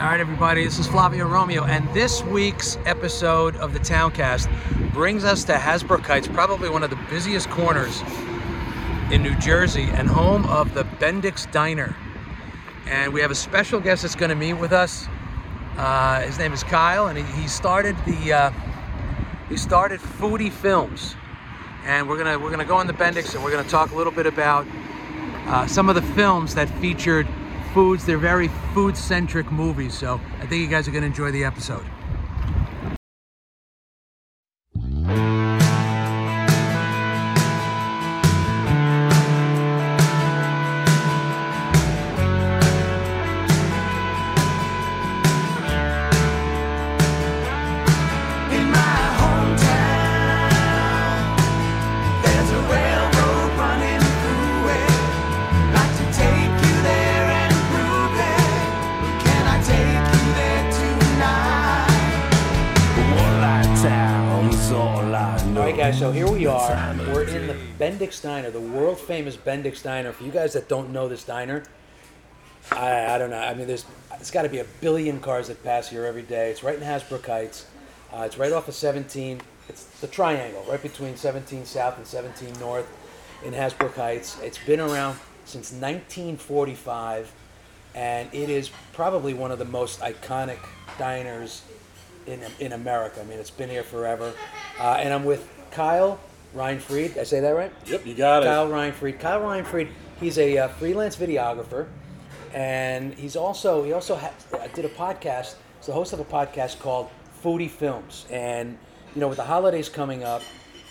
All right, everybody, this is Flavio Romeo, and this week's episode of the Towncast brings us to Hasbrouck Heights, probably one of the busiest corners in New Jersey and home of the Bendix Diner. And we have a special guest that's going to meet with us. Uh, his name is Kyle, and he, he started the uh, he started Foodie Films, and we're gonna we're gonna go on the Bendix and we're gonna talk a little bit about uh, some of the films that featured foods. They're very food centric movies, so I think you guys are gonna enjoy the episode. Bendix Diner, the world famous Bendix Diner. For you guys that don't know this diner, I, I don't know. I mean, there's it's got to be a billion cars that pass here every day. It's right in Hasbrouck Heights. Uh, it's right off of 17. It's the triangle right between 17 South and 17 North in Hasbrouck Heights. It's been around since 1945, and it is probably one of the most iconic diners in, in America. I mean, it's been here forever. Uh, and I'm with Kyle Reinfried. Did I say that right? Yep, you got it. Kyle Reinfried. Kyle Reinfried. He's a uh, freelance videographer, and he's also he also ha- did a podcast. He's the host of a podcast called Foodie Films. And you know, with the holidays coming up,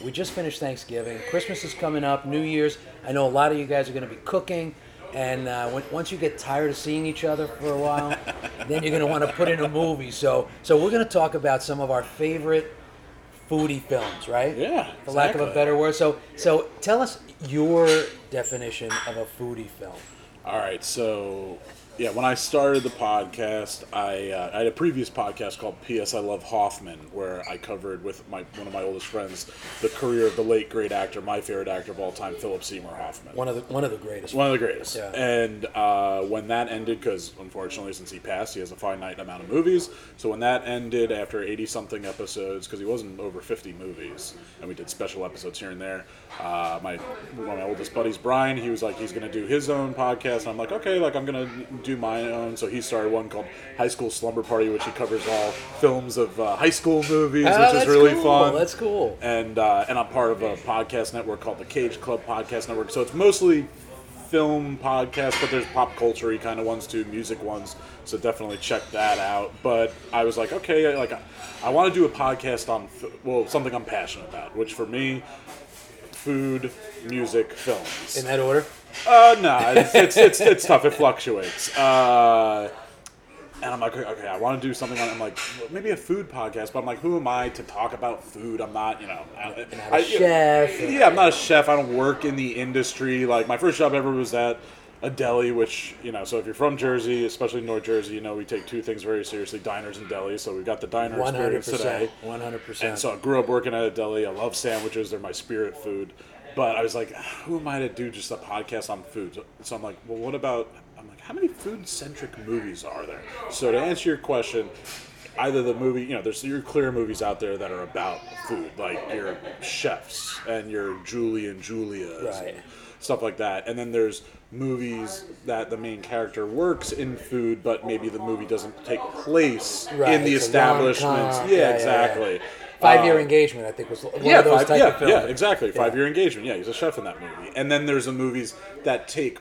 we just finished Thanksgiving. Christmas is coming up. New Year's. I know a lot of you guys are going to be cooking. And uh, when, once you get tired of seeing each other for a while, then you're going to want to put in a movie. So, so we're going to talk about some of our favorite foodie films, right? Yeah, For lack of a better word. So, so tell us your definition of a foodie film. All right, so yeah, when I started the podcast, I, uh, I had a previous podcast called "P.S. I Love Hoffman," where I covered with my one of my oldest friends the career of the late great actor, my favorite actor of all time, Philip Seymour Hoffman. One of the one of the greatest. One of the greatest. Yeah. And uh, when that ended, because unfortunately, since he passed, he has a finite amount of movies. So when that ended after 80 something episodes, because he wasn't over 50 movies, and we did special episodes here and there, uh, my one of my oldest buddies, Brian, he was like, he's going to do his own podcast. And I'm like, okay, like I'm going to do my own. So he started one called High School Slumber Party, which he covers all films of uh, high school movies, Oh, which is really cool. fun That's cool. and uh, and I'm part of a podcast network called the Cage Club Podcast Network. So it's mostly film podcasts, but there's pop culture kind of ones too, music ones. So definitely check that out. But I was like, okay, like I, I want to do a podcast on f- well something I'm passionate about, which for me, food, music, films. In that order. Uh, no, it's, it's, it's, it's tough. It fluctuates. Uh, and I'm like, okay, I want to do something on. I'm like, well, maybe a food podcast, but I'm like, who am I to talk about food? I'm not, you know, I, not a I- chef. Yeah, I'm not a chef. I don't work in the industry. Like my first job ever was at a deli, which you know. So if you're from Jersey, especially North Jersey, you know we take two things very seriously: diners and delis. So we've got the diner One hundred experience today. One hundred And percent. so I grew up working at a deli. I love sandwiches; they're my spirit food. But I was like, who am I to do just a podcast on food? So- I'm like, well, what about? I'm like, how many food-centric movies are there? So to answer your question, either the movie, you know, there's your clear movies out there that are about food, like your chefs and your Julie and Julia's, Right. and stuff like that. And then there's movies that the main character works in food, but maybe the movie doesn't take place Right, in the it's establishments. rom-com. Yeah, exactly. yeah, yeah. Five year Uh, engagement, I think, was one yeah, of those five, type yeah, of films. yeah, exactly. Yeah. Five year engagement. Yeah, he's a chef in that movie. And then there's the movies that take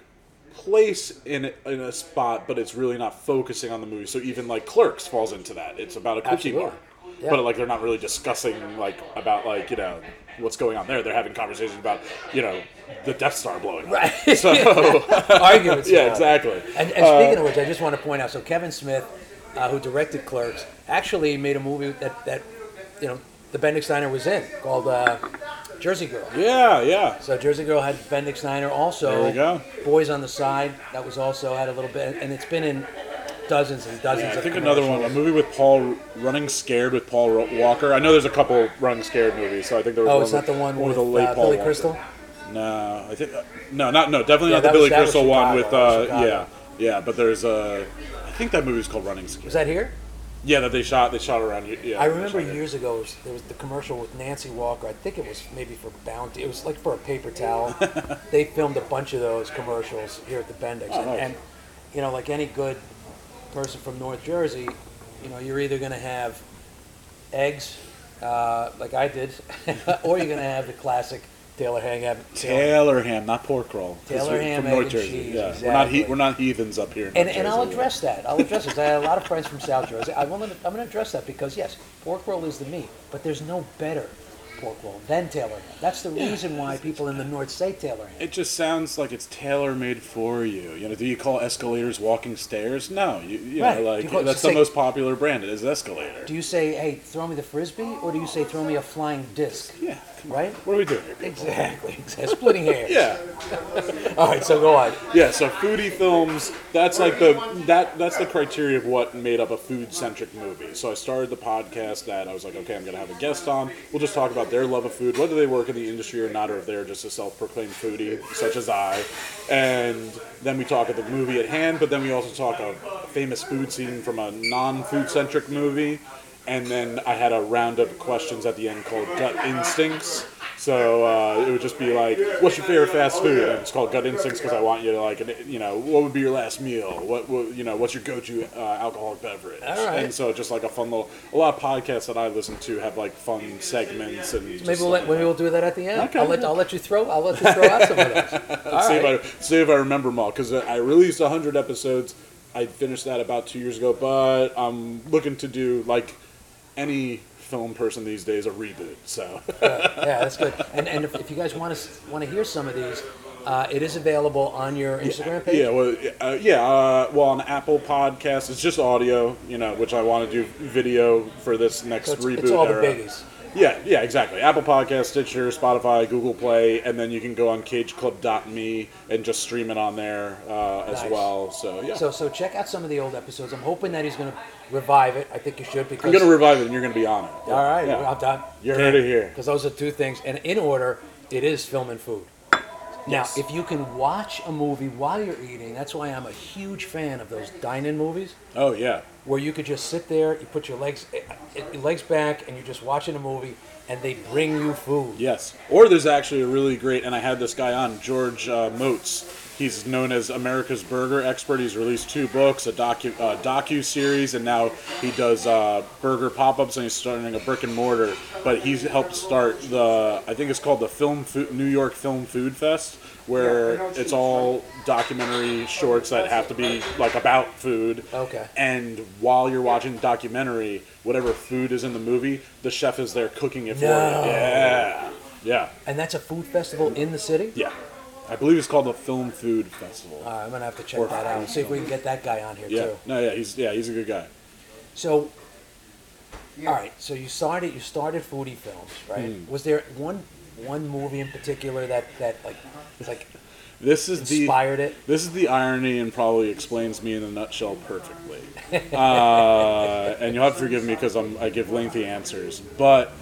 place in in a spot, but it's really not focusing on the movie. So even like Clerks falls into that. It's about a cookie Absolutely. bar, Yeah. but like they're not really discussing like about like you know what's going on there. They're having conversations about you know the Death Star blowing up. Right. So Arguments. yeah, exactly. And, and speaking of which, I just want to point out. So Kevin Smith, uh, who directed Clerks, actually made a movie that that you know the Bendix Diner was in called uh, Jersey Girl. Yeah, yeah. So Jersey Girl had Bendix Diner. Also, There we go. Boys on the Side. That was also had a little bit, and it's been in dozens and dozens. Yeah, I think another one, a movie with Paul Running Scared with Paul Walker. I know there's a couple Running Scared movies, so I think there was Oh, one it's not the one with a late uh, Paul Billy Walker. Crystal. No, I think uh, no, not no, definitely Yeah, not the Billy was- that was Crystal one with uh, yeah, Yeah, but there's a. I think that movie's called Running Scared. Was that here? Yeah, that they shot. They shot around. here. Yeah, I remember years ago, it was, there was the commercial with Nancy Walker. I think it was maybe for Bounty. It was like for a paper towel. they filmed a bunch of those commercials here at the Bendix. Oh, and, nice. and, you know, like any good person from North Jersey, you know, you're either going to have eggs, uh, like I did, or you're going to have the classic Taylor ham. Taylor ham, not pork roll. Taylor ham, from North Jersey. cheese, Yeah, we're not he, we're not heathens up here. And, and I'll address that. I'll address it. I have a lot of friends from South Jersey. I'm going to I'm going to address that because yes, pork roll is the meat, but there's no better pork roll than Taylor ham. That's the reason why people in the north say Taylor ham. It just sounds like it's tailor made for you. You know, do you call escalators walking stairs? No, you, you Right. know, like call- that's say- the most popular brand. It is escalator. Do you say, "Hey, throw me the frisbee," or do you say, "Throw me a flying disc"? yeah. Right? What are we doing here? Exactly. exactly. Splitting hairs. Yeah, All right. So go on. yeah. So foodie films. That's like the that that's the criteria of what made up a food centric movie. So I started the podcast that I was like, okay, I'm gonna have a guest on. We'll just talk about their love of food, whether they work in the industry or not, or if they're just a self proclaimed foodie such as I. And then we talk of the movie at hand, but then we also talk of a famous food scene from a non food centric movie. And then I had a round of questions at the end called Gut Instincts. So uh, it would just be like, "What's your favorite fast food?" And it's called Gut Instincts because I want you to like, you know, what would be your last meal? What, what you know, what's your go-to uh, alcoholic beverage? All right. And so just like a fun little, a lot of podcasts that I listen to have like fun segments and Maybe we'll let, maybe we'll do that at the end. Okay. I'll let I'll let you throw I'll let you throw out some of those. See, right. if I, see if I remember them all because I released 100 episodes. I finished that about two years ago, but I'm looking to do like any film person these days a reboot. So yeah, that's good. And and if, if you guys want to want to hear some of these, uh, it is available on your Instagram page. Yeah, well, uh, yeah. Uh, well, on Apple Podcasts, it's just audio, you know, which I want to do video for this next So it's, reboot. it's all the era. biggies. Yeah, yeah, exactly. Apple Podcast, Stitcher, Spotify, Google Play, and then you can go on CageClub.me and just stream it on there uh, as Nice. well. So yeah, So so check out some of the old episodes. I'm hoping that he's going to revive it. I think you should because I'm gonna revive it, and you're gonna be on it. All right, Yeah. I'm done. You heard it here. Because those are two things, and in order, it is film and food. Now, Yes. if you can watch a movie while you're eating, that's why I'm a huge fan of those dine-in movies, Oh yeah. Where you could just sit there, you put your legs eh, your legs back, and you're just watching a movie, and they bring you food. Yes. Or there's actually a really great, and I had this guy on, George uh, Motz. He's known as America's Burger Expert. He's released two books, a docu uh, docu series, and now he does uh, burger pop-ups, and he's starting a brick and mortar. But he's helped start the, I think it's called the Film Food, New York Film Food Fest, where it's all documentary shorts that have to be like about food. Okay. And while you're watching the documentary, whatever food is in the movie, the chef is there cooking it for No. you. Yeah. Yeah. And that's a food festival in the city. Yeah. I believe it's called the Film Food Festival. All right, I'm gonna have to check Or that out and see if we can get that guy on here yeah. too. No, yeah, he's yeah, he's a good guy. So, all right. So you started you started foodie films, right? Hmm. Was there one one movie in particular that that like like This is the inspired it? This is the irony and probably explains me in a nutshell perfectly. Uh, and you'll have to forgive me because I give lengthy answers. But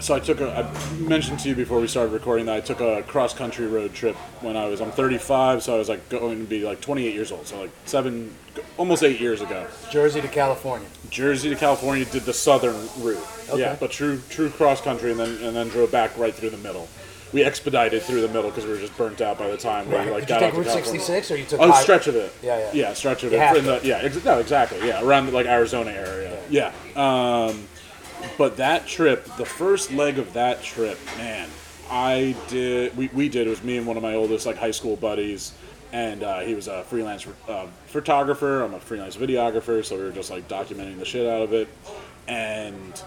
so I took a. I mentioned to you before we started recording that I took a cross country road trip when I was. I'm 35, so I was like going to be like 28 years old. So like seven, almost eight years ago. Jersey to California. Jersey to California did the southern route. Okay. Yeah, but true true cross country and then and then drove back right through the middle. We expedited through the middle because we were just burnt out by the time we like Did you got take out to Route 66 or you took? Oh, high- stretch of it. Yeah, yeah. Yeah, stretch of You it. In the, yeah, ex- no, exactly. Yeah, around like Arizona area. Yeah. Um, but that trip, the first leg of that trip, man, I did. We, we did. It was me and one of my oldest like high school buddies, and uh, he was a freelance uh, photographer. I'm a freelance videographer, so we were just like documenting the shit out of it. And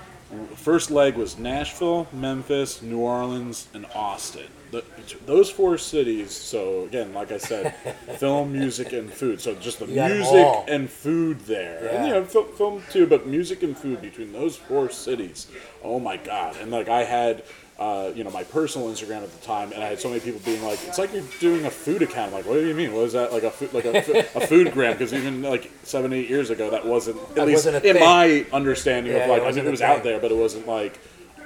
first leg was Nashville, Memphis, New Orleans, and Austin. The, those four cities. So again, like I said, film, music, and food. So just the music all. and food there. Yeah. And, you know, fil- film too, but music and food between those four cities. Oh my god! And like I had. Uh, you know my personal Instagram at the time, and I had so many people being like, "It's like you're doing a food account." I'm like, what do you mean? What is that? Like a food, like a, a food gram? Because even like seven, eight years ago, that wasn't at That least wasn't in thing. my understanding Yeah, of like I mean, it was out there, but it wasn't like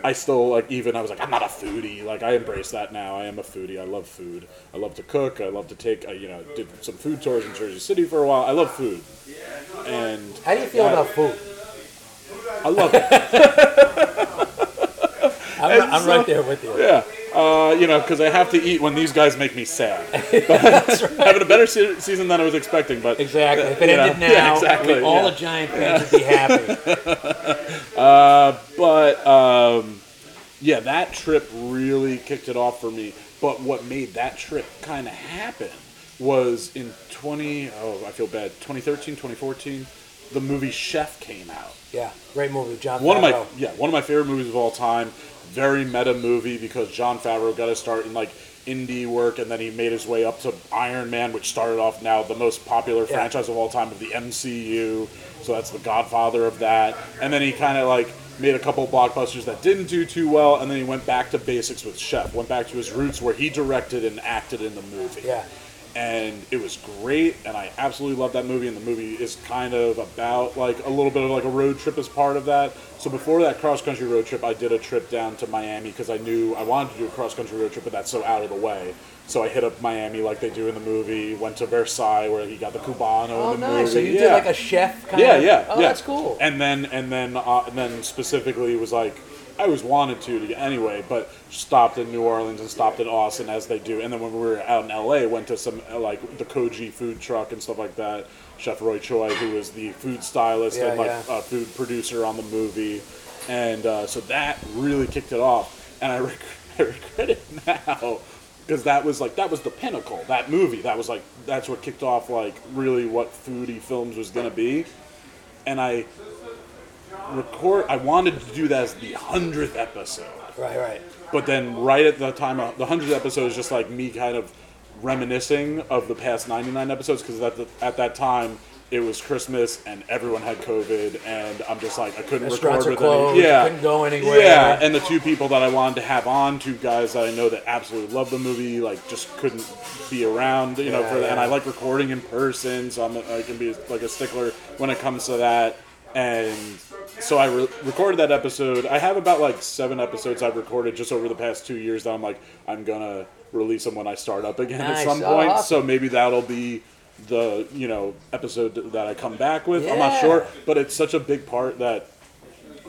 I still like even I was like I'm not a foodie. Like I embrace that now. I am a foodie. I love food. I love to cook. I love to take. I, you know, did some food tours in Jersey City for a while. I love food, and How do you feel I- about food? I love it. I'm, I'm so- right there with you. Yeah. Uh, you know, because I have to eat when these guys make me sad. Having a better se- season than I was expecting, but Exactly. If it you know, ended now, yeah, exactly, we- all yeah. the Giant fans would be happy. but um, yeah, that trip really kicked it off for me. But what made that trip kind of happen was in 20 oh I feel bad 2013 2014 the movie Chef came out. Yeah, great movie, John. One of my yeah one of my favorite movies of all time. Very meta movie because Jon Favreau got to start in like indie work and then he made his way up to Iron Man, which started off now the most popular Yeah. franchise of all time of the MCU. So that's the godfather of that. And then he kind of like made a couple blockbusters that didn't do too well, and then he went back to basics with Chef. Went back to his roots where he directed and acted in the movie Yeah, and it was great and i absolutely love that movie and the movie is kind of about like a little bit of like a road trip as part of that so before that cross country road trip i did a trip down to miami because i knew i wanted to do a cross country road trip but that's so out of the way so i hit up miami like they do in the movie went to versailles where he got the cubano Oh, in the nice. movie So you did like a chef kind yeah of. yeah Oh, yeah. that's cool. and then and then uh, and then specifically was like I always wanted to, to anyway, but stopped in New Orleans and stopped in Austin as they do. And then when we were out in LA, went to some uh, like the Kogi food truck and stuff like that. Chef Roy Choi, who was the food stylist Yeah, and like yeah. uh, food producer on the movie, and uh, so that really kicked it off. And I, reg- I regret it now because that was like that was the pinnacle. That movie, that was like that's what kicked off like really what foodie films was gonna be. And I record. I wanted to do that as the hundredth episode, right, right. but then right at the time, of, the hundredth episode is just like me kind of reminiscing of the past ninety nine episodes because at the, at that time. It was Christmas and everyone had COVID, and I'm just like I couldn't Restaurants record with closed, any. Yeah, couldn't go anywhere. Yeah, and the two people that I wanted to have on, two guys that I know that absolutely love the movie, like just couldn't be around, you know. For the, and. I like recording in person, so I'm I can be like a stickler when it comes to that. And so I re- recorded that episode. I have about like seven episodes I've recorded just over the past two years that I'm like I'm gonna release them when I start up again Nice. at some Oh, point. awesome. So maybe that'll be the you know episode that I come back with. I'm not sure, but it's such a big part that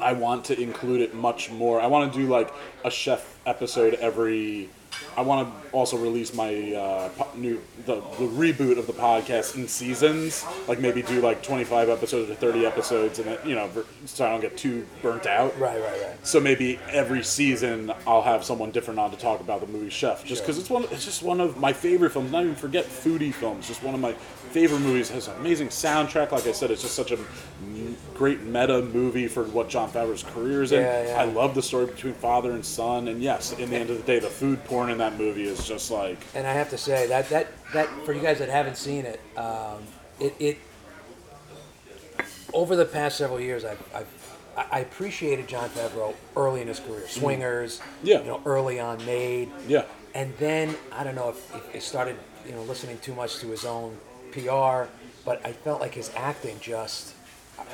I want to include it much more. I want to do like a chef episode every. I want to also release my uh, po- new the, the reboot of the podcast in seasons. Like maybe do like 25 episodes or 30 episodes, and it, you know, so I don't get too burnt out. Right, right, right. So maybe every season I'll have someone different on to talk about the movie Chef, just because it's one. It's just one of my favorite films. Not even forget foodie films. Just one of my favorite movies. Has an amazing soundtrack. Like I said, it's just such a great meta movie for what Jon Favreau's career is in. Yeah, yeah. I love the story between father and son. And yes, in the end of the day, the food porn in that movie is just like And I have to say that that that for you guys that haven't seen it, um, it it over the past several years, I've, I've I I appreciated Jon Favreau early in his career, Swingers, Mm-hmm. Yeah. you know, early on Made, yeah, and then I don't know if, if he started, you know, listening too much to his own PR, but I felt like his acting just,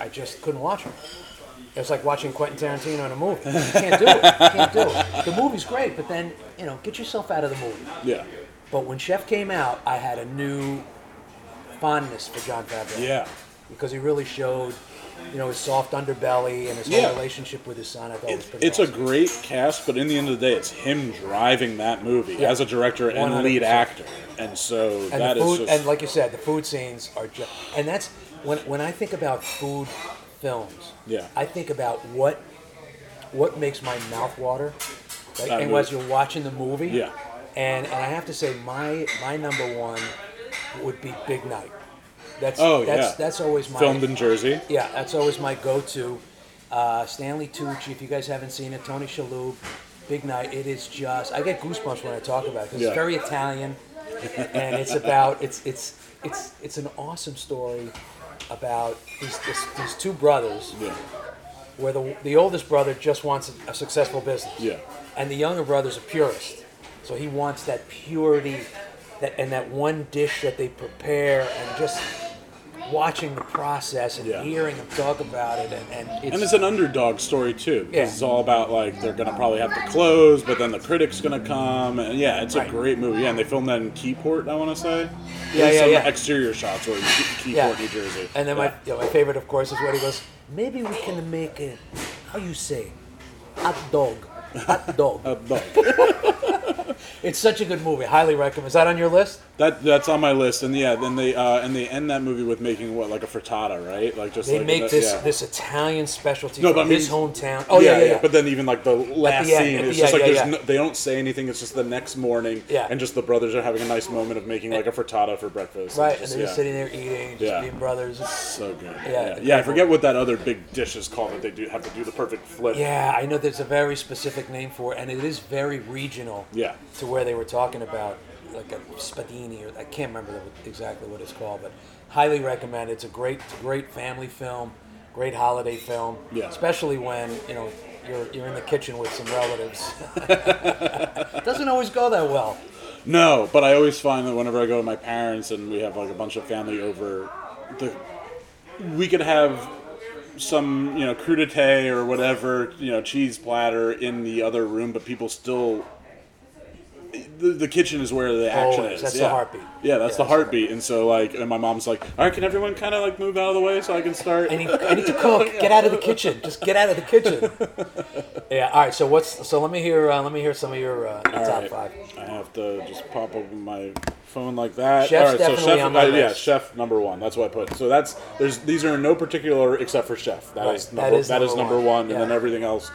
I- just couldn't watch him. It was like watching Quentin Tarantino in a movie. You can't do it. You can't do it. The movie's great, but then you know, get yourself out of the movie. yeah, But when Chef came out, I had a new fondness for Jon Favreau. yeah. Because he really showed, you know, his soft underbelly and his Yeah. whole relationship with his son. I thought was It's, pretty it's a great cast, but in the end of the day, it's him driving that movie Yeah. as a director and lead 100%. actor, and so and that the is just and like you said, the food scenes are just, and that's when when I think about food films. Yeah. I think about what what makes my mouth water. Right? And as you're watching the movie. Yeah. And and I have to say, my my number one would be Big Night. That's Oh, that's yeah. that's always my filmed in Jersey. Yeah, that's always my go-to. Uh, Stanley Tucci, if you guys haven't seen it, Tony Shalhoub, Big Night. It is just I get goosebumps when I talk about it because Yeah. it's very Italian, and it's about it's it's it's it's an awesome story about these these, these two brothers Yeah, where the the oldest brother just wants a, a successful business, yeah, and the younger brother's a purist, so he wants that purity, that and that one dish that they prepare, and just watching the process and Yeah. hearing them talk about it, and, and it's, And it's an underdog story too. Yeah. It's all about like they're gonna probably have to close, but then the critic's gonna come, and yeah, it's a Right. great movie. Yeah, and they filmed that in Keyport, I want to say. Yeah, There's yeah, some yeah. Exterior shots where in Keyport. New Jersey. And then my you know, my favorite, of course, is when he goes, maybe we can make it. how you say, hot dog, hot dog. Uh, no. it's such a good movie. Highly recommend. Is that on your list? That that's on my list, and yeah, then they uh, and they end that movie with making what like a frittata, right? Like just They like make this yeah. this Italian specialty No, from but I mean- his hometown. Oh yeah, yeah, yeah. But then even like the last the end, scene, it's yeah, just like yeah, there's yeah. No, they don't say anything. It's just the next morning, Yeah. and just the brothers are having a nice moment of making like a frittata for breakfast. right, and just, they're just sitting there eating, just Yeah. being brothers. It's- So good. Yeah, Yeah, yeah. I forget what that other big dish is called that they do have to do the perfect flip. Yeah, I know there's a very specific name for it, and it is very regional. Yeah. To where they were talking about, like a spadini, or I can't remember exactly what it's called, but highly recommend. It's a great, great family film, great holiday film. Yeah. Especially when you know you're you're in the kitchen with some relatives. Doesn't always go that well. No, but I always find that whenever I go to my parents and we have like a bunch of family over, the we could have some you know crudité or whatever you know cheese platter in the other room, but people still. The, the kitchen is where the action Always. is. That's the yeah. heartbeat. Yeah, that's Yeah, the heartbeat. And so, like, and my mom's like, "All right, can everyone kind of like move out of the way so I can start?" I need, I need to cook. Get out of the kitchen. Just get out of the kitchen. Yeah. All right. So what's so? Let me hear. Uh, let me hear some of your, uh, your top right. five. I have to just pop open my phone like that. Chef's All right, so definitely chef, on my uh, yeah, chef number one. That's what I put. So that's there's these are in no particular except for chef. That Right, is that number, is that is number number one. one, and then everything else.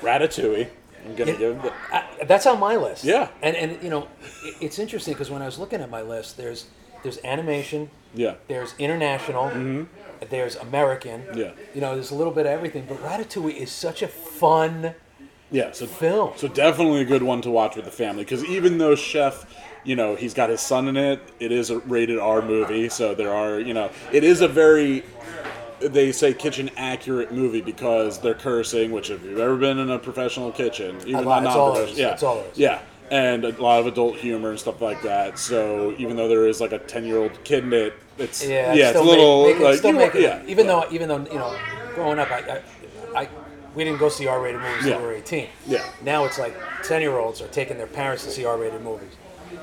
Ratatouille. I'm gonna It- give. The, I, that's on my list. Yeah. And and you know, it, it's interesting because when I was looking at my list, there's there's animation, yeah. there's international, Hmm. there's American. Mm-hmm. Yeah. You know, there's a little bit of everything. But Ratatouille is such a fun Yeah. So film. So definitely a good one to watch with the family because even though Chef, you know, he's got his son in it. It is a rated R movie, so there are, you know, it is a very they say kitchen accurate movie because they're cursing. Which if you've ever been in a professional kitchen, even not it's all non-professional- yeah, it's all yeah. And a lot of adult humor and stuff like that. So even though there is like a ten-year-old kid in it, it's Yeah, yeah, it's a little make, make like still you make it. yeah, even yeah. though, even though you know, growing up, I, I, I we didn't go see R-rated movies Yeah. until we were 18. Yeah. Now it's like 10-year-olds are taking their parents to see R-rated movies.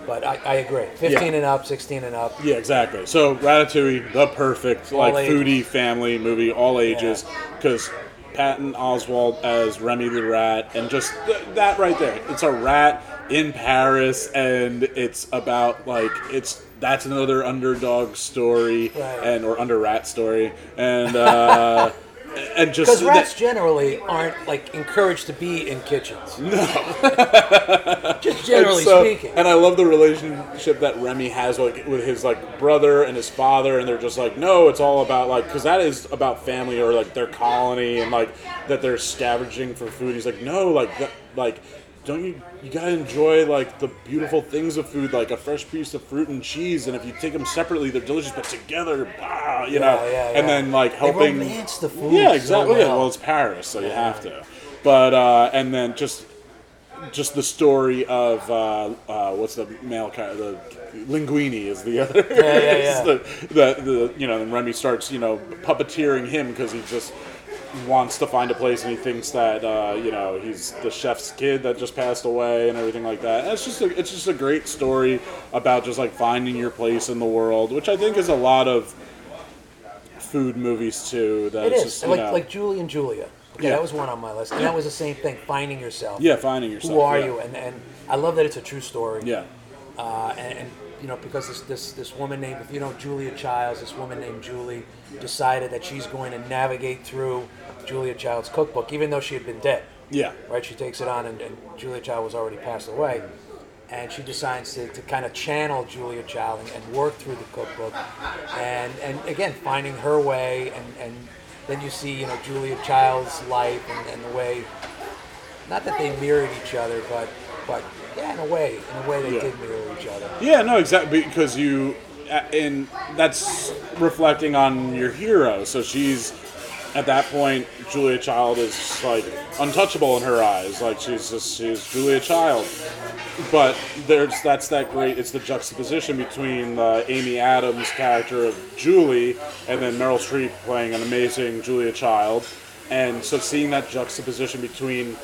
But I, I agree. 15 and up, 16 and up. Yeah, exactly. So Ratatouille, the perfect like ages. foodie family movie, all ages, because Patton Oswalt as Remy the rat, and just th- that right there. It's a rat in Paris, and it's about like it's that's another underdog story, Right. and or under rat story, and uh, and just Because rats that- generally aren't like encouraged to be in kitchens. No. Just generally And so- speaking. And I love the relationship that Remy has like with his like brother and his father, and they're just like, no, it's all about like, because that is about family or like their colony and like that they're scavenging for food. He's like, no, like that, like. Don't you? You gotta enjoy like the beautiful things of food, like a fresh piece of fruit and cheese. And if you take them separately, they're delicious, but together, ah, you know. Yeah, yeah, And then like helping. romance the food Yeah, exactly. yeah, well. it's Paris, so you have to. But uh, and then just just the story of uh, uh, what's the male character? The Linguini is the other. yeah, yeah. is the, the the you know, and Remy starts you know puppeteering him because he just wants to find a place and he thinks that uh, you know he's the chef's kid that just passed away and everything like that. And it's just a, it's just a great story about just like finding your place in the world, which I think is a lot of food movies too. That it's just, you like, know, like Julie and Julia. Okay, Yeah. that was one on my list. And that was the same thing, finding yourself. yeah, finding yourself. Who are yeah. you? And, and I love that it's a true story. Yeah. uh, and, and you know because this, this this woman named if you know Julia Childs, this woman named Julie decided that she's going to navigate through Julia Child's cookbook, even though she had been dead. Yeah. Right, she takes it on, and, and Julia Child was already passed away, and she decides to, to kind of channel Julia Child and, and work through the cookbook, and and again finding her way, and and then you see you know Julia Child's life and, and the way, not that they mirrored each other, but but yeah, in a way, in a way they Yeah. did mirror each other. Yeah, no, exactly because you, and that's reflecting on your hero. So she's at that point, Julia Child is like untouchable in her eyes. Like she's just she's Julia Child. But there's that's that great. It's the juxtaposition between uh, Amy Adams' character of Julie and then Meryl Streep playing an amazing Julia Child. And so seeing that juxtaposition between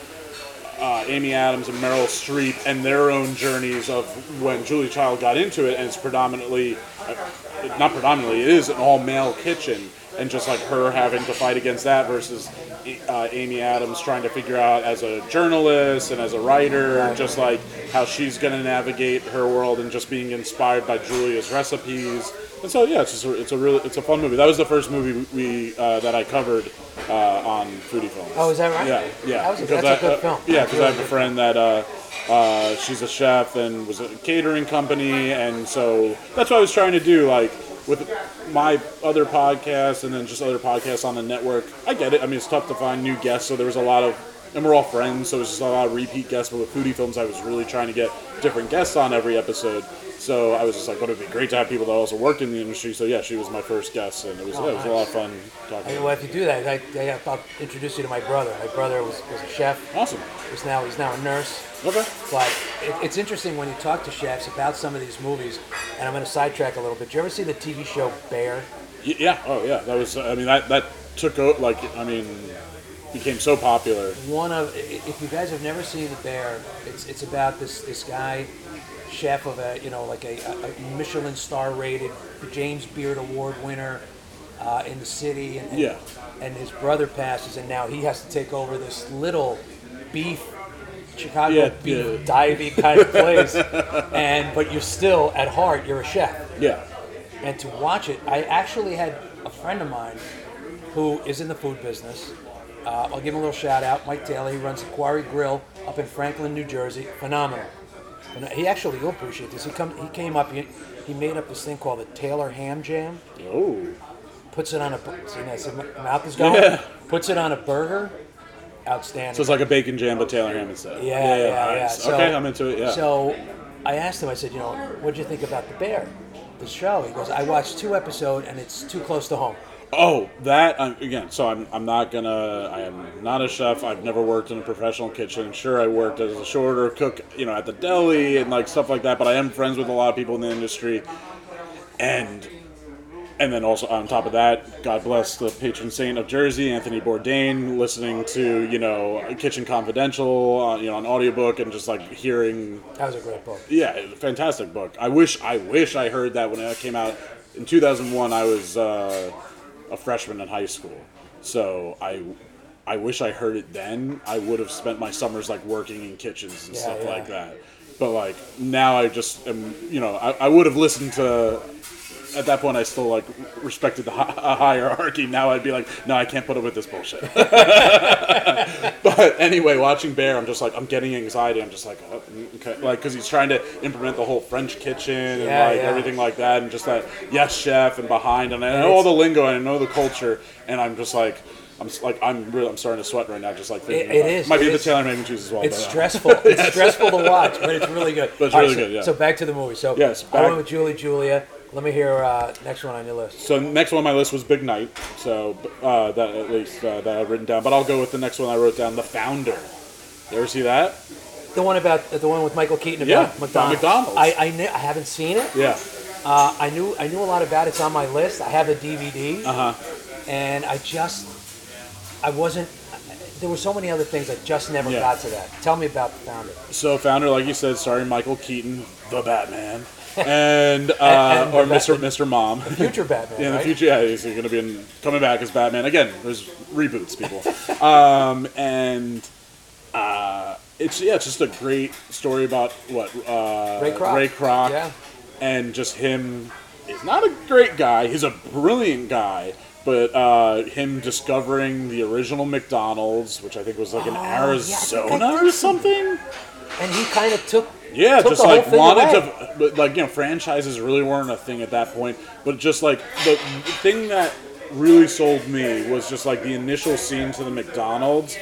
uh, Amy Adams and Meryl Streep and their own journeys of when Julie Child got into it, and it's predominantly, uh, not predominantly, it is an all male kitchen, and just like her having to fight against that versus uh, Amy Adams trying to figure out as a journalist and as a writer, just like how she's going to navigate her world and just being inspired by Julia's recipes. And so yeah, it's just a, it's a really it's a fun movie. That was the first movie we uh, that I covered uh, on Foodie Films. Oh, is that right? Yeah, yeah. That was a, Because that's a I- good uh, film. Yeah, because I have a friend that uh, uh, she's a chef and was a catering company, and so that's what I was trying to do. Like with my other podcasts and then just other podcasts on the network, I get it. I mean, it's tough to find new guests, so there was a lot of, and we're all friends, so it was just a lot of repeat guests. But with Foodie Films, I was really trying to get different guests on every episode. So I was just like, "What would be great to have people that also work in the industry." So yeah, she was my first guest, and it was, oh, yeah, it was a lot of fun talking. Hey, well, if you do that, I, I, I'll introduce you to my brother. My brother was, was a chef. Awesome. He's now he's now a nurse. Okay. But it, it's interesting when you talk to chefs about some of these movies, and I'm going to sidetrack a little bit. Did you ever see the TV show Bear? Y- Yeah. Oh, yeah. That was. I mean, that that took out like. I mean, became so popular. One of, i- if you guys have never seen the Bear, it's it's about this this guy, chef of a you know like a, a Michelin star rated James Beard Award winner uh, in the city, and, and Yeah. and his brother passes, and now he has to take over this little beef. Chicago Yeah, beef yeah. divey kind of place, and but you're still at heart you're a chef. Yeah. and to watch it, I actually had a friend of mine who is in the food business. Uh, I'll give him a little shout out. Mike Taylor. He runs the Quarry Grill up in Franklin, New Jersey. Phenomenal. And he actually, you'll appreciate this. He come, he came up. He, he made up this thing called the Taylor Ham Jam. Oh. Puts it on a. See, see, my mouth is going. Yeah. Puts it on a burger. Outstanding. So it's like a bacon jam, but Taylor ham instead. Yeah, yeah, yeah. nice. So- okay, I'm into it. Yeah. So I asked him, I said, you know, what'd you think about The Bear, the show? He goes, I watched two episodes and it's too close to home. Oh, that um, again. So I'm I'm not gonna. I am not a chef. I've never worked in a professional kitchen. Sure, I worked as a shorter cook, you know, at the deli and like stuff like that. But I am friends with a lot of people in the industry, and. And then also on top of that, God bless the patron saint of Jersey, Anthony Bourdain, listening to you know Kitchen Confidential, uh, you know, on audiobook, and just like hearing That was a great book. Yeah, fantastic book. I wish I wish I heard that when it came out in 2001. I was uh, a freshman in high school, so I I wish I heard it then. I would have spent my summers like working in kitchens and Yeah, stuff yeah. like that. But like now, I just am. You know, I, I would have listened to. At that point, I still like respected the hi- a hierarchy. Now I'd be like, no, I can't put up with this bullshit. but anyway, watching Bear, I'm just like, I'm getting anxiety. I'm just like, oh, okay, like because he's trying to implement the whole French kitchen and Yeah, like yeah. everything like that, and just that yes chef and behind, and I know all the lingo and I know the culture, and I'm just like. I'm like I'm really I'm starting to sweat right now just like thinking It- it is, Might it be the. Taylor mac and as well. It's uh, stressful. It's stressful to watch, but it's really good. But it's All really so, good, yeah. So back to the movie. So Yes, I went with Julie, Julia. Let me hear uh, next one on your list. So next one on my list was Big Night. So uh, that at least uh, that I've written down. But I'll go with the next one I wrote down, The Founder. You ever see that? The one about the one with Michael Keaton Yeah, about about McDonald's. McDonald's. I I, kn- I haven't seen it. Yeah. Uh, I knew I knew a lot about it. It's on my list. I have a DVD, Uh huh. and I just I wasn't. There were so many other things I just never Yeah. got to that. Tell me about the founder. So Founder, like you said, starring Michael Keaton, the Batman, and, uh, And- or Mr. Mr. Mom. Future Batman. in the right? future, yeah, he's going to be in, coming back as Batman again. There's reboots, people, um, and uh, it's yeah, it's just a great story about what uh, Ray Kroc. Ray Kroc, Yeah. and just him. He's not a great guy. He's a brilliant guy. But uh, him discovering the original McDonald's, which I think was like in Oh, yeah, I think I Arizona did or something. And he kind of took Yeah, just like wanted away. to, but like you know, franchises really weren't a thing at that point. But just like the thing that really sold me was just like the initial scene to the McDonald's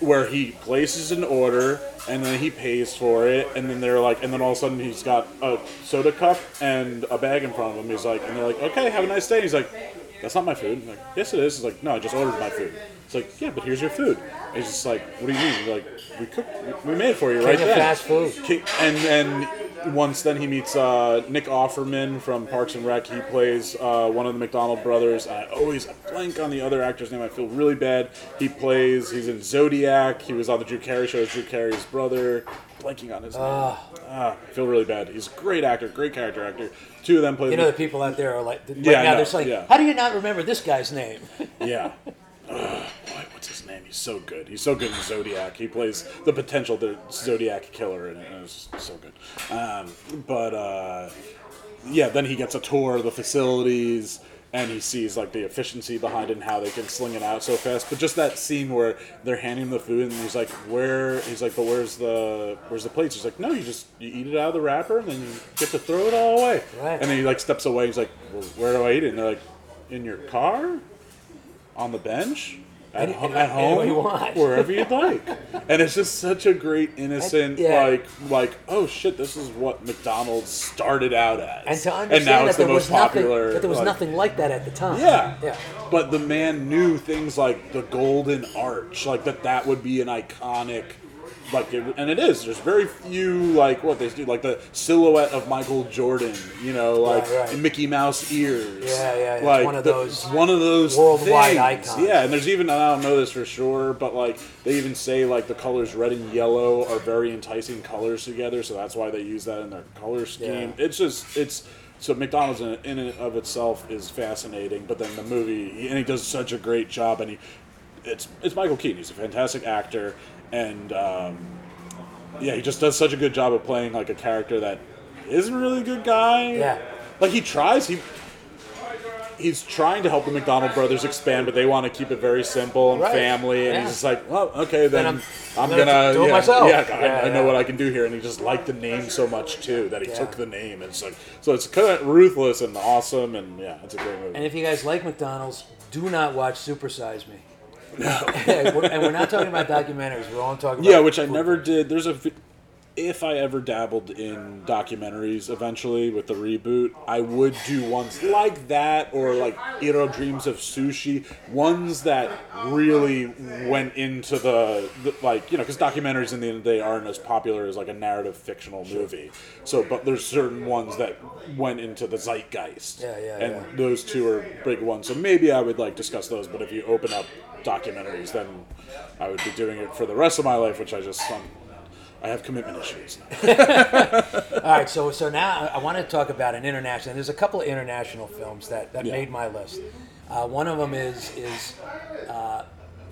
where he places an order and then he pays for it, and then they're like, and then all of a sudden he's got a soda cup and a bag in front of him. He's like, and they're like, okay, have a nice day. He's like, that's not my food. I'm like, yes, it is. He's like, no, I just ordered my food. It's like, yeah, but here's your food. He's just like, what do you mean? Like, we cooked, we made it for you right of then. fast food. King- And and once then he meets uh, Nick Offerman from Parks and Rec. He plays uh, one of the McDonald brothers. I always blank on the other actor's name. I feel really bad. He plays. He's in Zodiac. He was on the Drew Carey show as Drew Carey's brother. Blanking on his name. Ah, I feel really bad. He's a great actor, great character actor. Two of them play. You know, the people out there are like, right Yeah, I now know, they're just like, yeah. how do you not remember this guy's name? Yeah. Ugh, boy, what's his name? He's so good. He's so good in Zodiac. He plays the potential the Zodiac killer in it. and It's so good. Um, but uh, yeah, then he gets a tour of the facilities and he sees like the efficiency behind it and how they can sling it out so fast. But just that scene where they're handing him the food and he's like, "Where?" He's like, "But where's the where's the plates?" He's like, "No, you just you eat it out of the wrapper and then you get to throw it all away." Right. And then he like steps away. And he's like, well, "Where do I eat it?" And they're like, "In your car." On the bench, at, Any- at home, you wherever you'd like. And it's just such a great, innocent, yeah. like, like, oh shit, this is what McDonald's started out as. And to understand now that it's there the was most popular. nothing, that there was like- nothing like that at the time. Yeah. yeah. But the man knew things like the Golden Arch, like that that would be an iconic. Like it, and it is. There's very few like what they do, like the silhouette of Michael Jordan. You know, like Right, right. Mickey Mouse ears. Yeah, yeah, it's Like one of the- those one of those worldwide things. icons. Yeah, and there's even I don't know this for sure, but like they even say like the colors red and yellow are very enticing colors together, so that's why they use that in their color scheme. Yeah. It's just it's so McDonald's in, in and of itself is fascinating, but then the movie and he does such a great job, and he it's it's Michael Keaton. He's a fantastic actor, and um, yeah, he just does such a good job of playing like a character that isn't really a good guy. Yeah. like he tries. He he's trying to help the McDonald brothers expand, but they want to keep it very simple and Right. family. And Yeah. he's just like, well, okay, then, I'm- I'm, I'm gonna gonna, do it yeah, myself. Yeah, I, Yeah, I know what I can do here. And he just liked the name so much too that he took the name. And it's like, so it's kind of ruthless and awesome, and yeah, it's a great movie. And if you guys like McDonald's, do not watch Super Size Me. and we're and we're not talking about documentaries. We're only talking about Yeah, which I never did. There's a. If I ever dabbled in documentaries eventually with the reboot, I would do ones like that or like Jiro Dreams of Sushi, ones that really went into the, the like you know because documentaries in the end of the day aren't as popular as like a narrative fictional movie. So, but there's certain ones that went into the zeitgeist. Yeah, yeah, And yeah. those two are big ones. So maybe I would like discuss those. But if you open up documentaries, then I would be doing it for the rest of my life, which I just um, I have commitment issues. All right, so so now I want to talk about an international. There's a couple of international films that, that Yeah. made my list. Uh, one of them is is uh,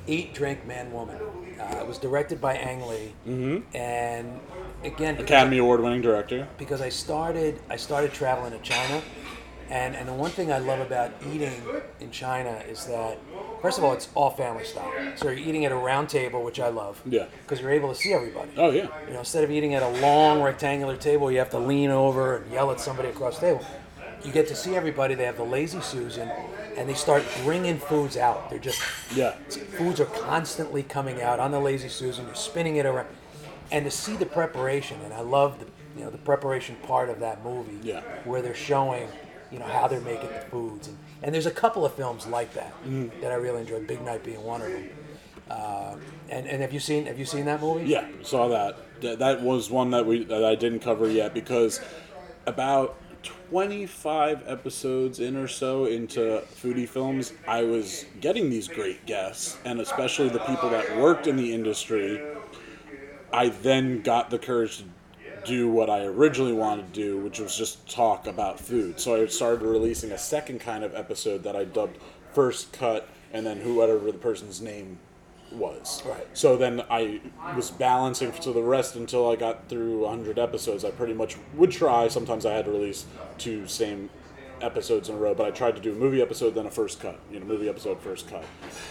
Eat, Drink, Man, Woman. Uh, it was directed by Ang Lee, mm-hmm. and again, Academy Award winning director. because I started I started traveling to China, and and the one thing I love about eating in China is that first of all it's all family style. So you're eating at a round table, which I love. Yeah. Because you're able to see everybody. Oh yeah. You know, instead of eating at a long rectangular table, you have to lean over and yell at somebody across the table. You get to see everybody. They have the lazy Susan, and they start bringing foods out. They're just Yeah. foods are constantly coming out on the lazy Susan. You're spinning it around, and to see the preparation, and I love the you know the preparation part of that movie, Yeah. where they're showing you know how they're making the foods, and, and there's a couple of films like that Mm-hmm. that I really enjoyed. Big Night being one of them. Uh, and and have you seen have you seen that movie? Yeah, saw that. That, that was one that we that I didn't cover yet because about 25 episodes in or so into foodie films, I was getting these great guests, and especially the people that worked in the industry. I then got the courage to do what I originally wanted to do, which was just talk about food. So I started releasing a second kind of episode that I dubbed First Cut, and then whoever the person's name was. Right. So then I was balancing to the rest until I got through 100 episodes. I pretty much would try. Sometimes I had to release two same episodes in a row, but I tried to do a movie episode, then a first cut. You know, movie episode, first cut.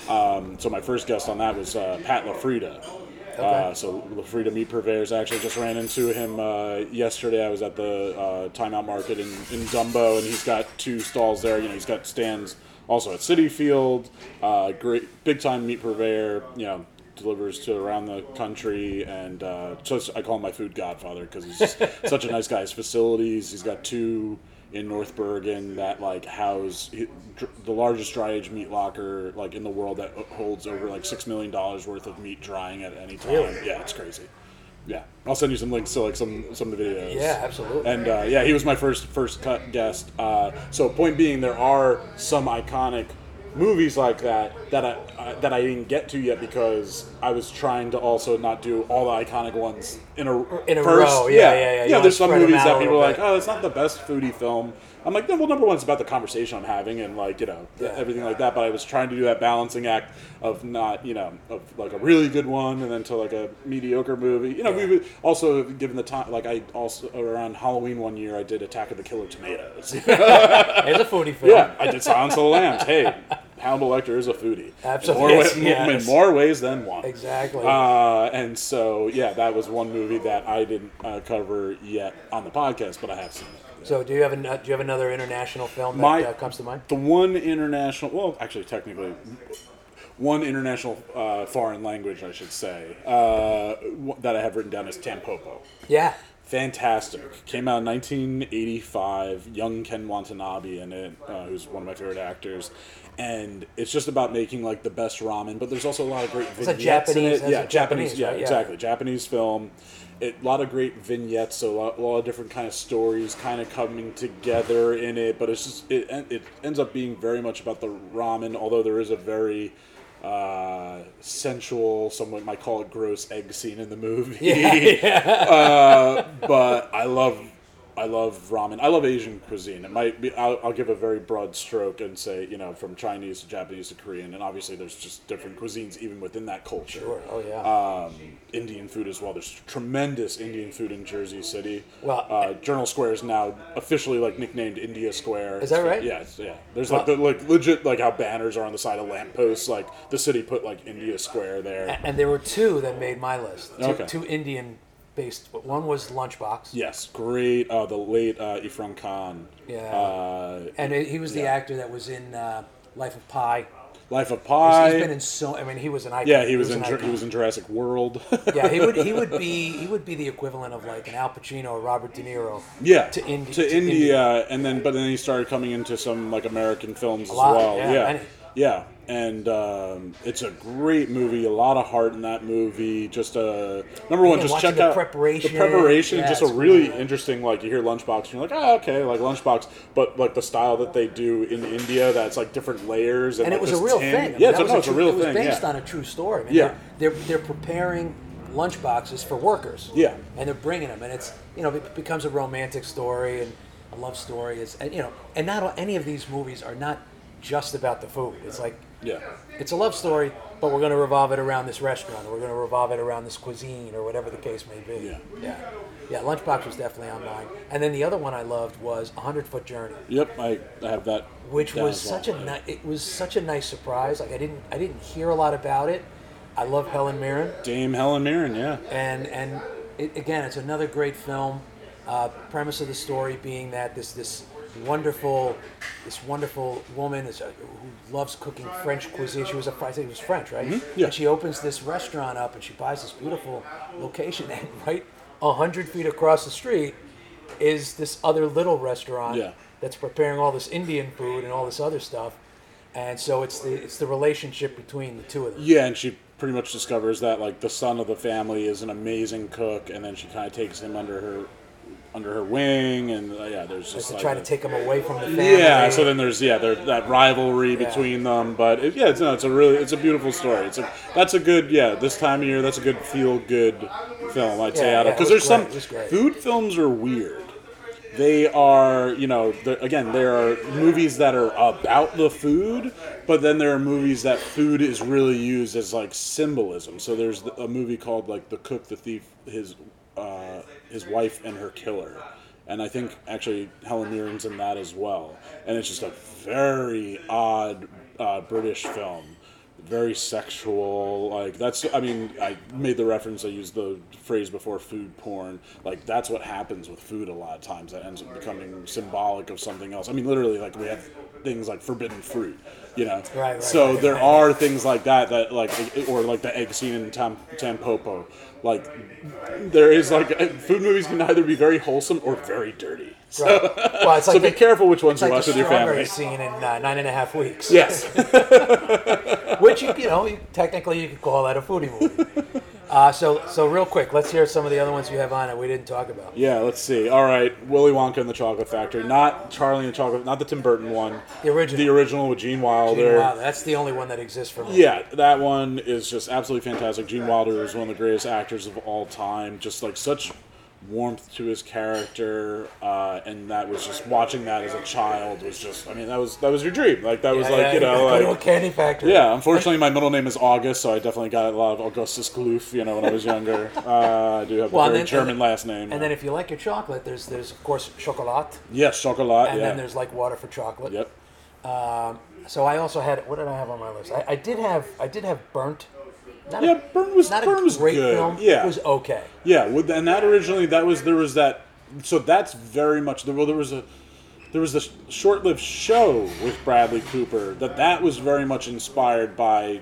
Um, so my first guest on that was uh, Pat LaFrida. Uh, so LaFrida Meat Purveyors. I actually just ran into him uh, yesterday. I was at the uh, Timeout Market in, in Dumbo, and he's got two stalls there. You know, he's got stands also at Citi Field. Uh, great, big time meat purveyor. You know, delivers to around the country, and uh, so I call him my food godfather because he's just such a nice guy. His facilities. He's got two in North Bergen that like house the largest dry aged meat locker like in the world that holds over like six million dollars worth of meat drying at any time. Really? Yeah, it's crazy. Yeah, I'll send you some links to like some some of the videos. Yeah, absolutely. And uh, yeah, he was my first first cut guest. Uh, so point being, there are some iconic movies like that that I uh, that I didn't get to yet because I was trying to also not do all the iconic ones in a In a first. row, yeah, yeah, yeah. Yeah, there's some movies that people are like, oh, it's not the best foodie film. I'm like, no, well, number one, it's about the conversation I'm having and like you know Yeah. everything like that. But I was trying to do that balancing act of not you know of like a really good one and then to like a mediocre movie. You know, we Yeah. would also given the time like I also around Halloween one year I did Attack of the Killer Tomatoes. There's a foodie film. yeah, I did Silence of the Lambs. Hey, Hannibal Lecter is a foodie. Absolutely, In more, yes, wa- yes. in more ways than one. Exactly. Uh, and so, yeah, that was one movie that I didn't uh, cover yet on the podcast, but I have seen it. so do you have an, do you have another international film that uh, comes to mind? The one international, well, actually, technically, one international uh, foreign language, I should say, uh, that I have written down is Tampopo. Yeah. Fantastic. Came out in 1985. Young Ken Watanabe in it, uh, who's one of my favorite actors. And it's just about making like the best ramen, but there's also a lot of great It's a vignettes in Japanese- it. Yeah, a Japanese. Japanese, yeah, right? Yeah. exactly. Japanese film. It, a lot of great vignettes, so a lot, a lot of different kind of stories kind of coming together in it. But it's just it it ends up being very much about the ramen, although there is a very uh, sensual, someone might call it gross egg scene in the movie. Uh, but I love, I love ramen. I love Asian cuisine. It might be. I'll, I'll give a very broad stroke and say, you know, from Chinese to Japanese to Korean, and obviously there's just different cuisines even within that culture. Sure. Oh yeah. Um, Indian food as well. There's tremendous Indian food in Jersey City. Well, uh, Journal Square is now officially like nicknamed India Square. Is that right? Yeah, yeah. There's like the like legit like how banners are on the side of lampposts. Like the city put like India Square there. and there were two that made my list. Two, Okay. two Indian based. One was Lunchbox. Yes, great. Uh, the late uh, Irrfan Khan. Yeah. Uh, And it, he was the Yeah. actor that was in uh, Life of Pi. Life of Pi. He's been in so. I mean, he was an icon. yeah, he was, in an Jur- icon. he was in Jurassic World. yeah, he would. He would be. He would be the equivalent of like an Al Pacino or Robert De Niro. yeah, To Indi- to to India, India. and then but then he started coming into some like American films as lot, well. yeah, yeah. Yeah. And um, it's a great movie. A lot of heart in that movie. Just uh, number one, just check the out preparation. The preparation, Yeah, just a really cool. interesting. Like you hear Lunchbox, and you're like, oh, okay, like Lunchbox. But like the style that they do in India, that's like different layers. And, and it was a real tin- thing. I mean, Yeah, it's, was a, no, it's a true- real It was thing. based yeah. on a true story. I mean, Yeah. they're, they're they're preparing lunchboxes for workers. Yeah. and they're bringing them, and it's you know it becomes a romantic story and a love story. It's and you know and not all- any of these movies are not just about the food. It's like yeah. it's a love story, but we're going to revolve it around this restaurant, or we're going to revolve it around this cuisine, or whatever the case may be. Yeah. yeah, yeah. Lunchbox was definitely on mine, and then the other one I loved was A Hundred Foot Journey Yep, I, I have that. which was as well. such a ni- it was such a nice surprise. Like I didn't I didn't hear a lot about it. I love Helen Mirren, Dame Helen Mirren. Yeah. and and it, again, it's another great film. Uh, premise of the story being that this this wonderful this wonderful woman is a, who loves cooking French cuisine. She was a I think it was French, right? Mm-hmm. Yeah. And she opens this restaurant up, and she buys this beautiful location, and right a hundred feet across the street is this other little restaurant Yeah. that's preparing all this Indian food and all this other stuff. And so it's the it's the relationship between the two of them. Yeah, and she pretty much discovers that like the son of the family is an amazing cook, and then she kind of takes him under her under her wing, and uh, yeah, there's just to like try to take them away from the family. yeah. So then there's yeah, there's that rivalry Yeah. between them, but it, yeah, it's no, it's a really it's a beautiful story. It's a that's a good yeah this time of year that's a good feel good film I'd say out of because there's great, some food films are weird. They are, you know, again, there are movies that are about the food, but then there are movies that food is really used as like symbolism. So there's a movie called like The Cook, the Thief, his uh, his wife and her killer, and I think actually Helen Mirren's in that as well. And it's just a very odd uh, British film very sexual like that's i mean i made the reference i used the phrase before food porn like that's what happens with food a lot of times that ends up becoming symbolic of something else i mean literally like we have things like forbidden fruit. You know, Right, right, so right, there right. are things like that that like, or like the egg scene in Tam, Tampopo. Like, there is like food movies can either be very wholesome or very dirty. So, Right. Well, it's so like be careful which ones you like watch the with your family. scene in uh, nine and a half weeks. Yes. which you, you know, you, technically you could call that a foodie movie. Uh, so, so real quick, let's hear some of the other ones you have on it we didn't talk about. Yeah, let's see. All right, Willy Wonka and the Chocolate Factory, not Charlie and the Chocolate, not the Tim Burton one. The original. The original with Gene Wilder. Wow, that's the only one that exists for me. Yeah, that one is just absolutely fantastic. Gene Wilder is one of the greatest actors of all time. Just like such warmth to his character, uh, and that was just watching that as a child was just. I mean, that was that was your dream. Like that was like yeah, you know go like. candy factory. Yeah, unfortunately, my middle name is August, so I definitely got a lot of Augustus Gloop, you know, when I was younger. Uh, I do have Well, a very then- German last name. And then if you like your chocolate, there's there's of course chocolat, yes, chocolat. and yeah. then there's like water for chocolate. Yep. So I also had what did I have on my list? I, I did have I did have burnt. Not Yeah, Burn was not Burn a was great good. film. Yeah, it was okay. Yeah, with and that originally that was there was that so that's very much there. Well, there was a there was this short-lived show with Bradley Cooper that that was very much inspired by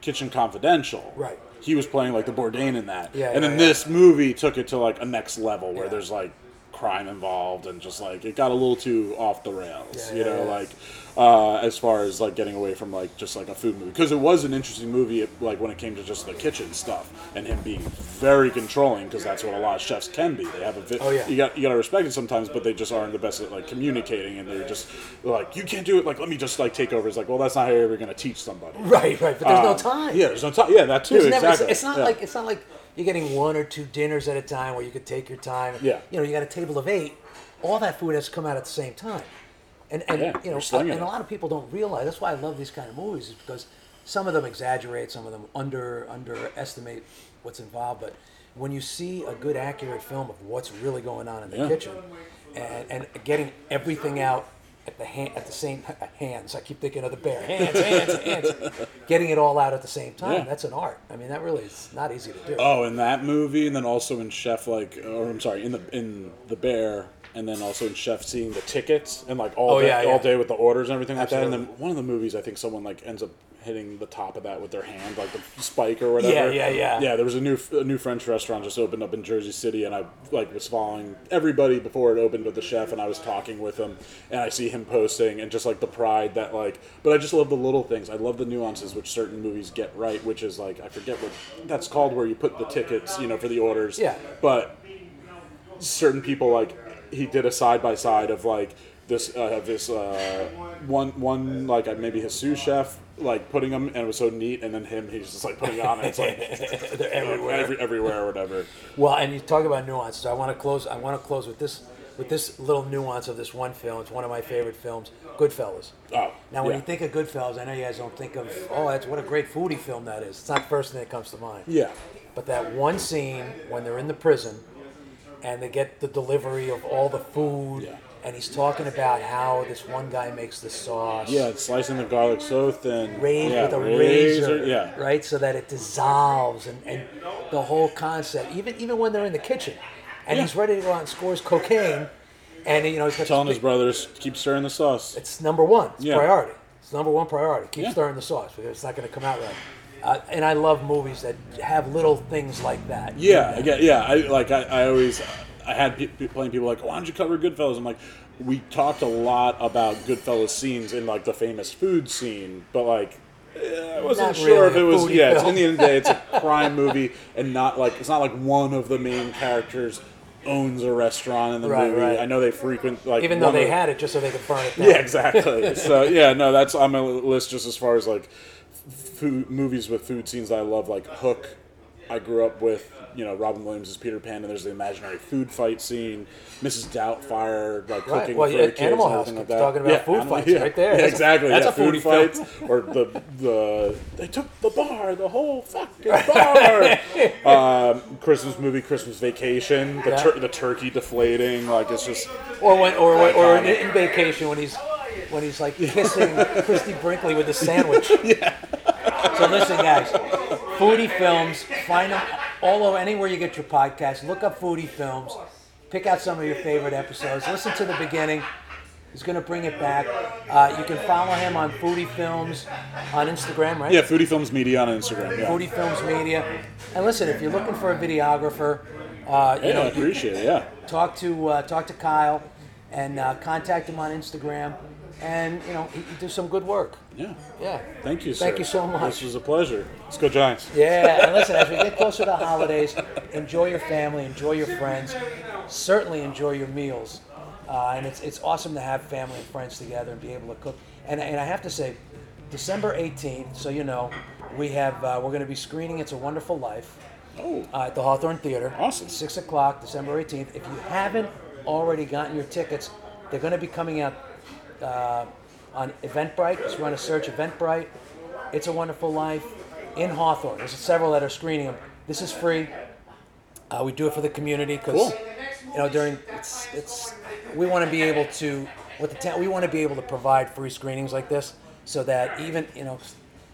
Kitchen Confidential. Right. He was playing like the Bourdain in that. Yeah, and yeah, then yeah. this movie took it to like a next level where Yeah. there's like crime involved and just like it got a little too off the rails. You know, like uh, as far as like getting away from like just like a food movie because it was an interesting movie like when it came to just the kitchen stuff and him being very controlling because that's what a lot of chefs can be they have a vi- Oh, yeah. you got you got to respect it sometimes but they just aren't the best at like communicating and they're just like you can't do it like let me just like take over it's like well that's not how you're ever going to teach somebody Right, right. But there's no Um, time. yeah there's no time yeah that too There's never, exactly it's, it's not Yeah. like it's not like you're getting one or two dinners at a time where you could take your time. Yeah. You know, you got a table of eight. All that food has to come out at the same time, and and Yeah, you know, and a lot of people don't realize. That's why I love these kind of movies, is because some of them exaggerate, some of them under underestimate what's involved. But when you see a good, accurate film of what's really going on in the Yeah. kitchen, and, and getting everything out at the hand, at the same hands. I keep thinking of the bear hands, hands, hands. Getting it all out at the same time. Yeah. That's an art. I mean, that really is not easy to do. Oh, in that movie, and then also in Chef, like, or I'm sorry, in the in the Bear, and then also in Chef, seeing the tickets and like all Oh, day, yeah, yeah. all day with the orders and everything like that. And then one of the movies, I think someone like ends up hitting the top of that with their hand, like the spike or whatever. Yeah, yeah, yeah. Yeah, there was a new a new French restaurant just opened up in Jersey City, and I like was following everybody before it opened with the chef, and I was talking with him, and I see him posting, and just like the pride that like, but I just love the little things. I love the nuances which certain movies get right, which is like I forget what that's called, where you put the tickets, you know, for the orders. Yeah. But certain people like he did a side by side of like this uh, of this uh, one one like uh, maybe his sous chef like putting them and it was so neat and then him he's just like putting it on and it's like They're everywhere. every, everywhere or whatever Well, and you talk about nuances. I want to close. I want to close with this with this little nuance of this one film. It's one of my favorite films, Goodfellas. oh Now, when yeah. you think of Goodfellas, I know you guys don't think of oh, that's what a great foodie film that is. It's not the first thing that comes to mind. yeah But that one scene when they're in the prison and they get the delivery of all the food, Yeah. and he's talking about how this one guy makes the sauce. yeah it's slicing the garlic so thin Raised yeah, with a razor, yeah right, so that it dissolves, and, and the whole concept. Even even when they're in the kitchen, and Yeah. he's ready to go out and scores cocaine, and you know he's got telling his big- brothers keep stirring the sauce It's number one. It's Yeah. priority. It's number one priority. Keep stirring the sauce because it's not going to come out right. Uh, and I love movies that have little things like that. Yeah, again, yeah. I like. I, I always. I had pe- plenty of people like, "Why don't you cover Goodfellas?" I'm like, we talked a lot about Goodfellas scenes in like the famous food scene, but like. eh, I wasn't Not sure really if it was. Yeah, it's, in the end of the day, it's a crime movie, and not like it's not like one of the main characters owns a restaurant in the Right, movie. right. I know they frequent like Even though they of- had it just so they could burn it down. yeah, exactly. so yeah, no, that's on my list just as far as like food movies with food scenes that I love, like Hook. I grew up with, you know, Robin Williams as Peter Pan, and there's the imaginary food fight scene. Mrs. Doubtfire, like Right. cooking Well, for yeah, kids Animal House like that. talking about food Animal- fights yeah, right there. Yeah, That's a- exactly. that's yeah, a food fights, or the the they took the bar, the whole fucking bar. um, Christmas movie, Christmas Vacation, the tur- the turkey deflating, like it's just Or when, or when, or in, in vacation when he's when he's like kissing Christie Brinkley with a sandwich. Yeah. So listen, guys, foodie films. Find them all over anywhere you get your podcast. Look up foodie films. Pick out some of your favorite episodes. Listen to the beginning. He's going to bring it back. Uh, you can follow him on Foodie Films on Instagram, right? Yeah, Foodie Films Media on Instagram. Yeah. Foodie Films Media. And listen, if you're looking for a videographer, uh, you Yeah, know, I appreciate it. Yeah. talk to uh, talk to Kyle and uh, contact him on Instagram, and you know he, he do some good work. Yeah. Yeah. Thank you, sir. Thank you so much. This was a pleasure. Let's go Giants. Yeah, and listen, as we get closer to the holidays, enjoy your family, enjoy your friends, certainly enjoy your meals. Uh, and it's, it's awesome to have family and friends together and be able to cook. And, and I have to say, December 18th, so you know, we have uh, we're going to be screening "It's a Wonderful Life" Oh. uh, at the Hawthorne Theater. Awesome. Six o'clock, December 18th. If you haven't already gotten your tickets, they're going to be coming out uh, on Eventbrite. Just run a search Eventbrite. It's a Wonderful Life in Hawthorne. There's several that are screening them. This is free. Uh, we do it for the community because Cool. you know during it's it's we want to be able to with the town we want to be able to provide free screenings like this so that even you know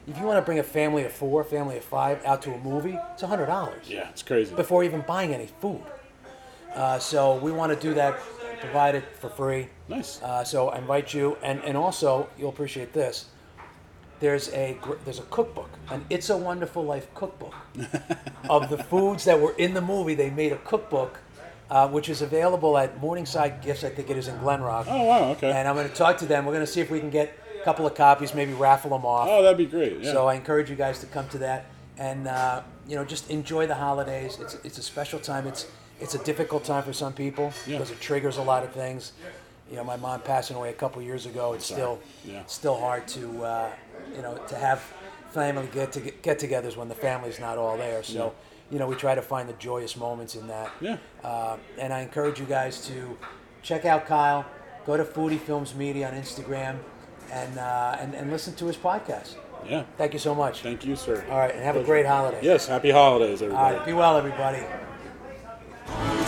if you want to bring a family of four, family of five out to a movie, it's a hundred dollars Yeah, it's crazy. before even buying any food. Uh, so we want to do that, provide it for free. Nice. Uh, so I invite you, and, and also you'll appreciate this. There's a gr- there's a cookbook, an It's a Wonderful Life cookbook, of the foods that were in the movie. They made a cookbook, uh, which is available at Morningside Gifts. I think it is in Glen Rock. Oh wow. Okay. And I'm going to talk to them. We're going to see if we can get a couple of copies, maybe raffle them off. oh, that'd be great. Yeah. So I encourage you guys to come to that and uh, you know just enjoy the holidays. It's it's a special time. It's it's a difficult time for some people Yeah. because it triggers a lot of things. You know, my mom passing away a couple years ago. It's still Yeah. still hard to uh, you know to have family get to get-togethers when the family's not all there. So. You know, we try to find the joyous moments in that. Yeah. Uh, and I encourage you guys to check out Kyle. Go to Foodie Films Media on Instagram, and uh, and, and listen to his podcast. yeah. Thank you so much. Thank you, sir. All right, and have a great holiday. Yes. Happy holidays, everybody. right, be well, everybody. Oh.